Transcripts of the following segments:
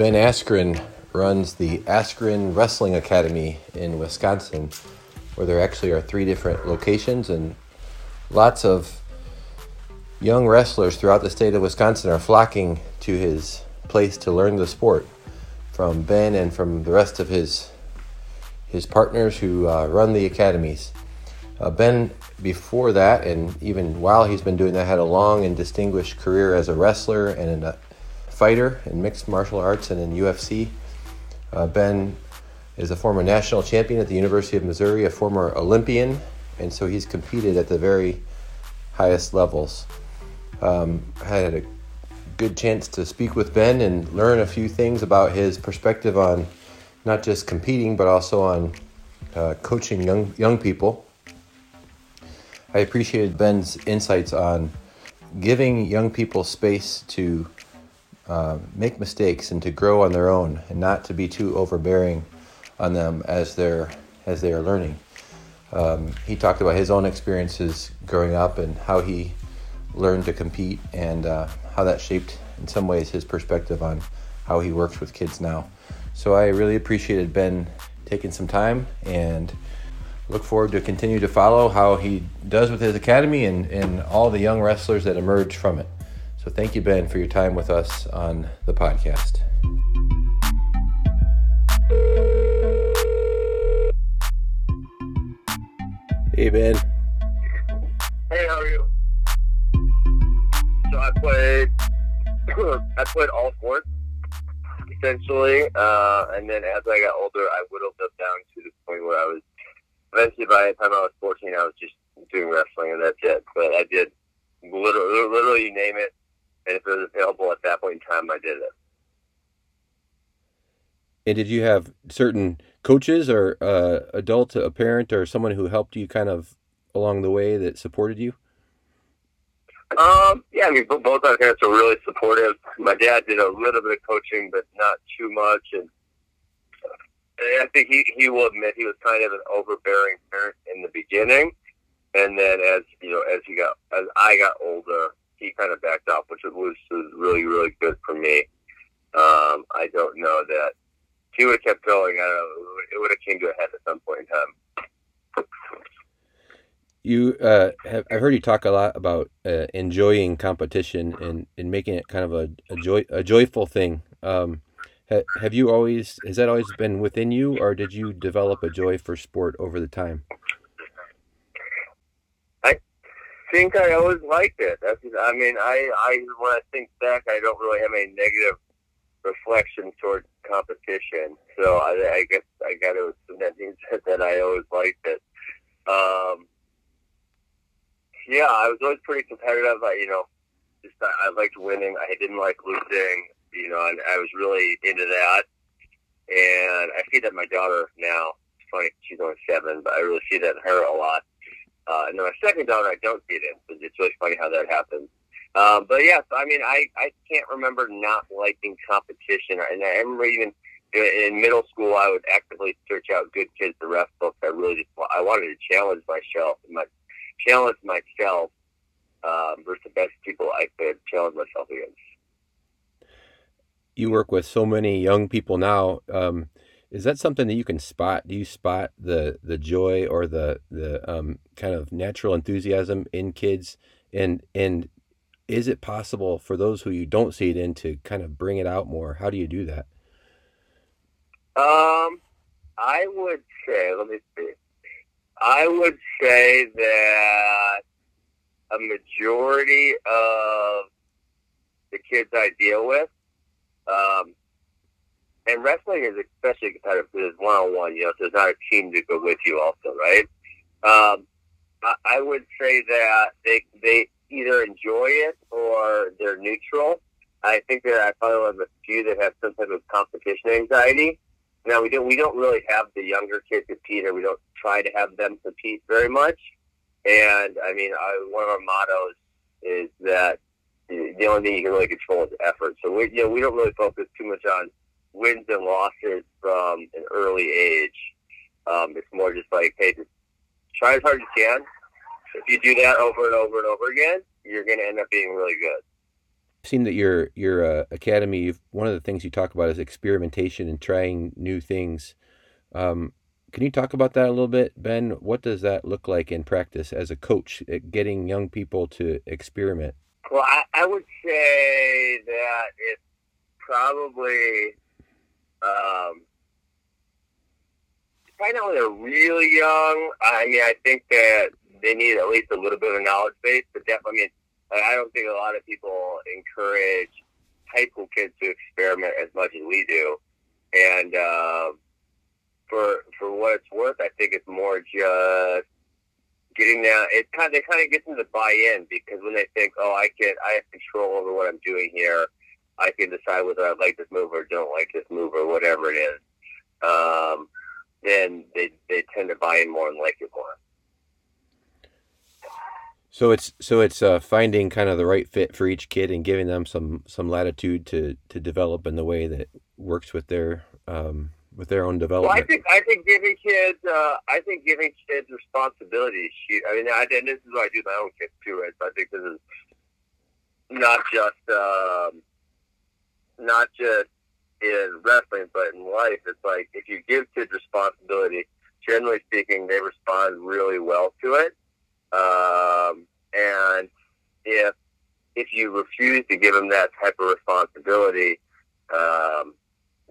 Ben Askren runs the Askren Wrestling Academy in Wisconsin, where there actually are three different locations and lots of young wrestlers throughout the state of Wisconsin are flocking to his place to learn the sport from Ben and from the rest of his his partners who uh, run the academies. Uh, ben, before that, and even while he's been doing that, had a long and distinguished career as a wrestler and a fighter in mixed martial arts and in UFC. Uh, ben is a former national champion at the University of Missouri, a former Olympian, and so he's competed at the very highest levels. Um, had a good chance to speak with Ben and learn a few things about his perspective on not just competing but also on uh, coaching young young people. I appreciated Ben's insights on giving young people space to uh, make mistakes and to grow on their own, and not to be too overbearing on them as they're as they are learning. Um, he talked about his own experiences growing up and how he learned to compete and uh, how that shaped, in some ways, his perspective on how he works with kids now. So I really appreciated Ben taking some time and look forward to continue to follow how he does with his academy and, and all the young wrestlers that emerge from it. So thank you, Ben, for your time with us on the podcast. Hey, Ben. Hey, how are you? So I played, I played all sports essentially, uh, and then as I got older, I whittled up down to the point where I was eventually by the time I was 14, I was just doing wrestling and that's it. But I did literally, literally you name it, and if it was available at that point in time, I did it. And did you have certain coaches or uh, adult, a parent, or someone who helped you kind of along the way that supported you? Um, yeah, I mean, both our parents were really supportive. My dad did a little bit of coaching, but not too much, and I think he he will admit he was kind of an overbearing parent in the beginning, and then as you know, as he got as I got older, he kind of backed off, which was was really really good for me. Um, I don't know that he would have kept going. I don't know. It would have came to a head at some point in time. You uh, have I've heard you talk a lot about uh, enjoying competition and, and making it kind of a, a joy a joyful thing. Um, ha, have you always has that always been within you, or did you develop a joy for sport over the time? Think I always liked it. That's I mean I I when I think back, I don't really have any negative reflection towards competition. So I, I guess I got to assume that means that I always liked it. Um, yeah, I was always pretty competitive. I, you know, just I, I liked winning. I didn't like losing. You know, and I was really into that. And I see that my daughter now. It's funny, she's only seven, but I really see that in her a lot. Uh, and then my second daughter, I don't see it in. It's really funny how that happens. Um, but yeah, so, I mean, I, I can't remember not liking competition. And I remember even in middle school, I would actively search out good kids to wrestle. I really just I wanted to challenge myself, my challenge myself um, versus the best people I could challenge myself against. You work with so many young people now. Um, is that something that you can spot? Do you spot the the joy or the the um, kind of natural enthusiasm in kids? And and is it possible for those who you don't see it in to kind of bring it out more? How do you do that? Um, I would say, let me see. I would say that a majority of the kids I deal with, um, and wrestling is especially competitive because it's one on one. You know, there's not a team to go with you, also, right? Um, I, I would say that they they either enjoy it or they're neutral. I think that I probably have a few that have some type of competition anxiety. Now we don't we don't really have the younger kids compete, or we don't try to have them compete very much. And I mean, I, one of our mottos is that the only thing you can really control is effort. So we you know we don't really focus too much on wins and losses from an early age. Um, it's more just like, hey, just try as hard as you can if you do that over and over and over again, you're going to end up being really good. I've seen that your your uh, academy. One of the things you talk about is experimentation and trying new things. Um, can you talk about that a little bit, Ben? What does that look like in practice as a coach, at getting young people to experiment? Well, I, I would say that it's probably um, not when they're really young. I mean, I think that they need at least a little bit of knowledge base. But definitely, I mean, I don't think a lot of people encourage high school kids to experiment as much as we do. And uh, for for what it's worth, I think it's more just getting that. It kind of it kind of gets them to buy in because when they think, oh, I can I have control over what I'm doing here. I can decide whether I like this move or don't like this move or whatever it is. Um, then they they tend to buy in more and like it more. So it's so it's uh, finding kind of the right fit for each kid and giving them some some latitude to to develop in the way that works with their um, with their own development. Well, I think I think giving kids uh, I think giving kids responsibilities. I mean, I, and this is what I do with my own kids too. Is I think this is not just um, not just in wrestling, but in life. It's like if you give kids responsibility, generally speaking, they respond really well to it. Um, and if if you refuse to give them that type of responsibility, um,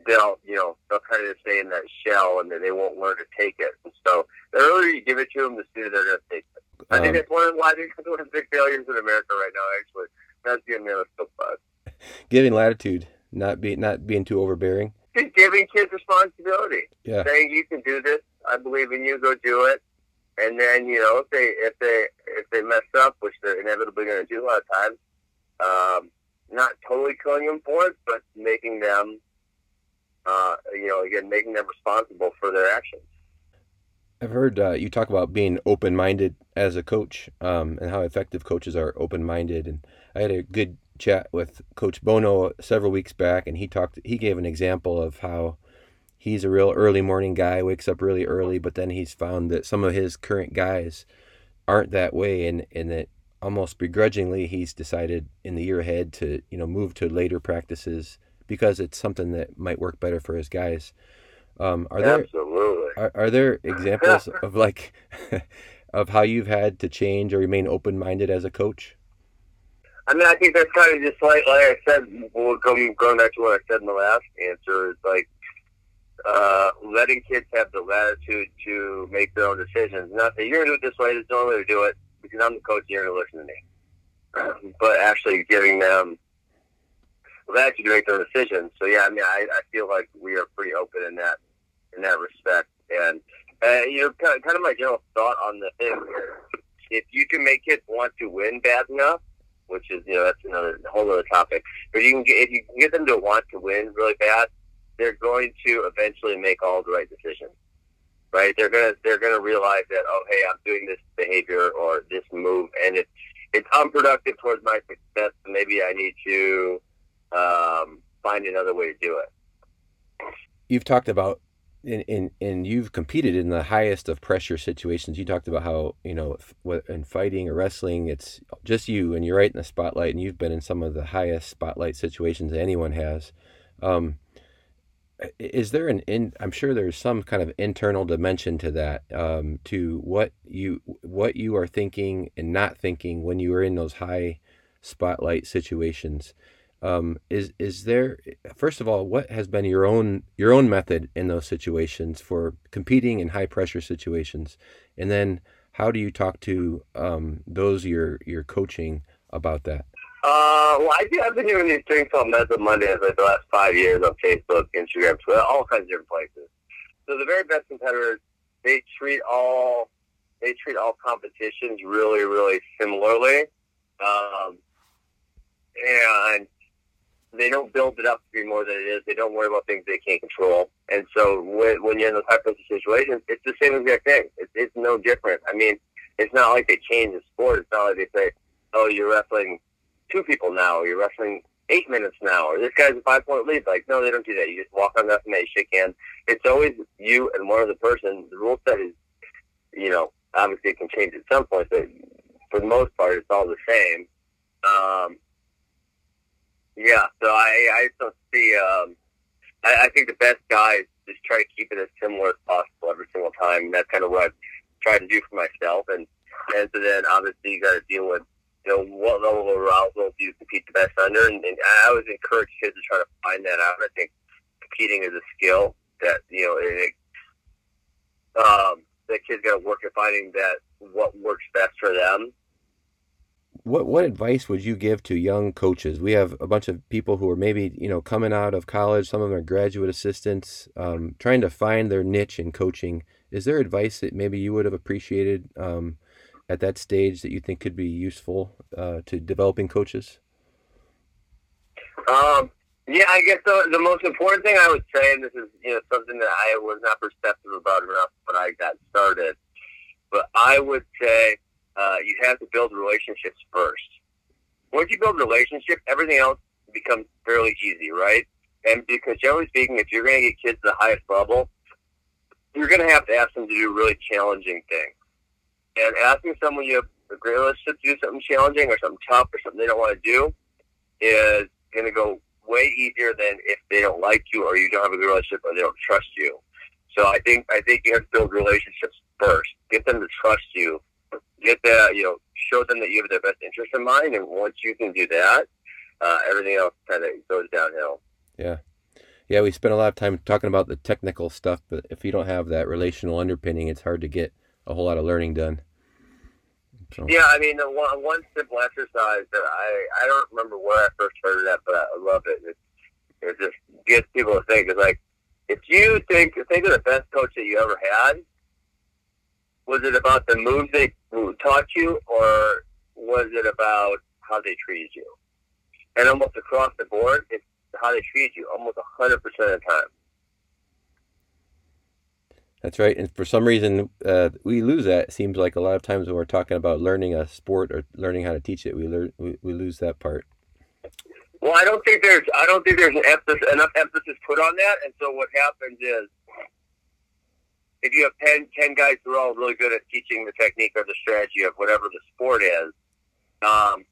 they'll you know they'll kind of stay in that shell, and then they won't learn to take it. And so the earlier you give it to them, the sooner they're going to take it. Um, I think um, that's one of why one of the big failures in America right now. Actually, that's the American buzz. Giving latitude, not being not being too overbearing. Just giving kids responsibility. Yeah. Saying you can do this. I believe in you. Go do it. And then you know if they if they if they mess up, which they're inevitably going to do a lot of times, um, not totally killing them for it, but making them, uh, you know, again making them responsible for their actions. I've heard uh, you talk about being open minded as a coach um, and how effective coaches are open minded. And I had a good chat with Coach Bono several weeks back, and he talked. He gave an example of how he's a real early morning guy, wakes up really early, but then he's found that some of his current guys aren't that way and, and that almost begrudgingly he's decided in the year ahead to, you know, move to later practices because it's something that might work better for his guys. Um, are there Absolutely. Are, are there examples of like of how you've had to change or remain open minded as a coach? I mean, I think that's kind of just like, like I said, we'll going, going back to what I said in the last answer, is like uh, letting kids have the latitude to make their own decisions. Not that you're going to do it this way, there's no way to do it because I'm the coach, you're going to listen to me. but actually giving them the latitude to make their decisions. So yeah, I mean, I, I feel like we are pretty open in that in that respect. And uh, you know, kind of, kind of my general thought on the thing: if you can make kids want to win bad enough, is you know that's another whole other topic. But you can get, if you can get them to want to win really bad, they're going to eventually make all the right decisions. Right? They're gonna they're gonna realize that oh hey I'm doing this behavior or this move and it's it's unproductive towards my success. So maybe I need to um, find another way to do it. You've talked about in, in and you've competed in the highest of pressure situations. You talked about how you know in fighting or wrestling, it's just you and you're right in the spotlight, and you've been in some of the highest spotlight situations anyone has. Um, is there an in i'm sure there's some kind of internal dimension to that um, to what you what you are thinking and not thinking when you are in those high spotlight situations um, is is there first of all what has been your own your own method in those situations for competing in high pressure situations? And then how do you talk to um, those you're you're coaching about that? Uh, well, I do, I've been doing these things called Mezzo Mondays like the last five years on Facebook, Instagram, Twitter, all kinds of different places. So the very best competitors, they treat all they treat all competitions really, really similarly, um, and they don't build it up to be more than it is. They don't worry about things they can't control. And so when, when you're in those high pressure situations, it's the same exact thing. It's, it's no different. I mean, it's not like they change the sport. It's not like they say, "Oh, you're wrestling." two people now, or you're wrestling eight minutes now, or this guy's a five point lead. Like, no, they don't do that. You just walk on the FMA, shake hands. It's always you and one other person. The rule set is, you know, obviously it can change at some point, but for the most part, it's all the same. Um, Yeah, so I I don't see. Um, I, I think the best guys just try to keep it as similar as possible every single time. And that's kind of what I've tried to do for myself. And and so then obviously you got to deal with you know what level of arousal do you compete the best under. And, and I always encourage kids to try to find that out. I think competing is a skill that you know it, um, that kids got to work at finding that what works best for them. What what advice would you give to young coaches? We have a bunch of people who are maybe you know coming out of college. Some of them are graduate assistants, um, trying to find their niche in coaching. Is there advice that maybe you would have appreciated um, at that stage that you think could be useful uh, to developing coaches? Um, yeah, I guess the, the most important thing I would say, and this is you know something that I was not perceptive about enough when I got started, but I would say uh, you have to build relationships first. Once you build a relationship, everything else becomes fairly easy, right? And because generally speaking, if you're going to get kids to the highest level, you're going to have to ask them to do really challenging things. And asking someone you have a great relationship to do something challenging or something tough or something they don't want to do is going to go way easier than if they don't like you or you don't have a good relationship or they don't trust you. So I think I think you have to build relationships first. Get them to trust you get that, you know, show them that you have their best interest in mind. And once you can do that, uh, everything else kind of goes downhill. Yeah. Yeah, we spent a lot of time talking about the technical stuff, but if you don't have that relational underpinning, it's hard to get a whole lot of learning done. So. Yeah, I mean, the one, one simple exercise that I I don't remember where I first heard of that, but I love it. It, it just gets people to think. It's like if you think think of the best coach that you ever had, was it about the moves they taught you, or was it about how they treated you? And almost across the board, it's how they treated you almost 100% of the time. That's right. And for some reason, uh, we lose that. It seems like a lot of times when we're talking about learning a sport or learning how to teach it, we learn we, we lose that part. Well, I don't think there's I don't think there's an emphasis, enough emphasis put on that. And so what happens is if you have 10, 10 guys who are all really good at teaching the technique or the strategy of whatever the sport is, um,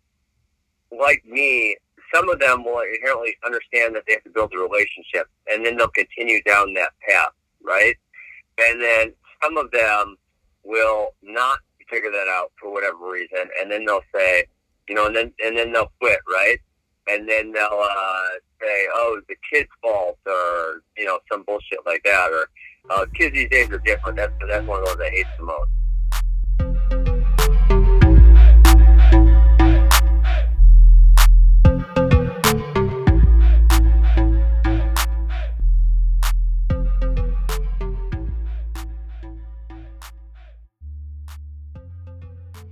like me, some of them will inherently understand that they have to build a relationship, and then they'll continue down that path, right? And then some of them will not figure that out for whatever reason, and then they'll say, you know, and then and then they'll quit, right? And then they'll uh, say, "Oh, it's the kid's fault," or you know, some bullshit like that, or uh, kids these days are different. That's that's one of those I hate the most.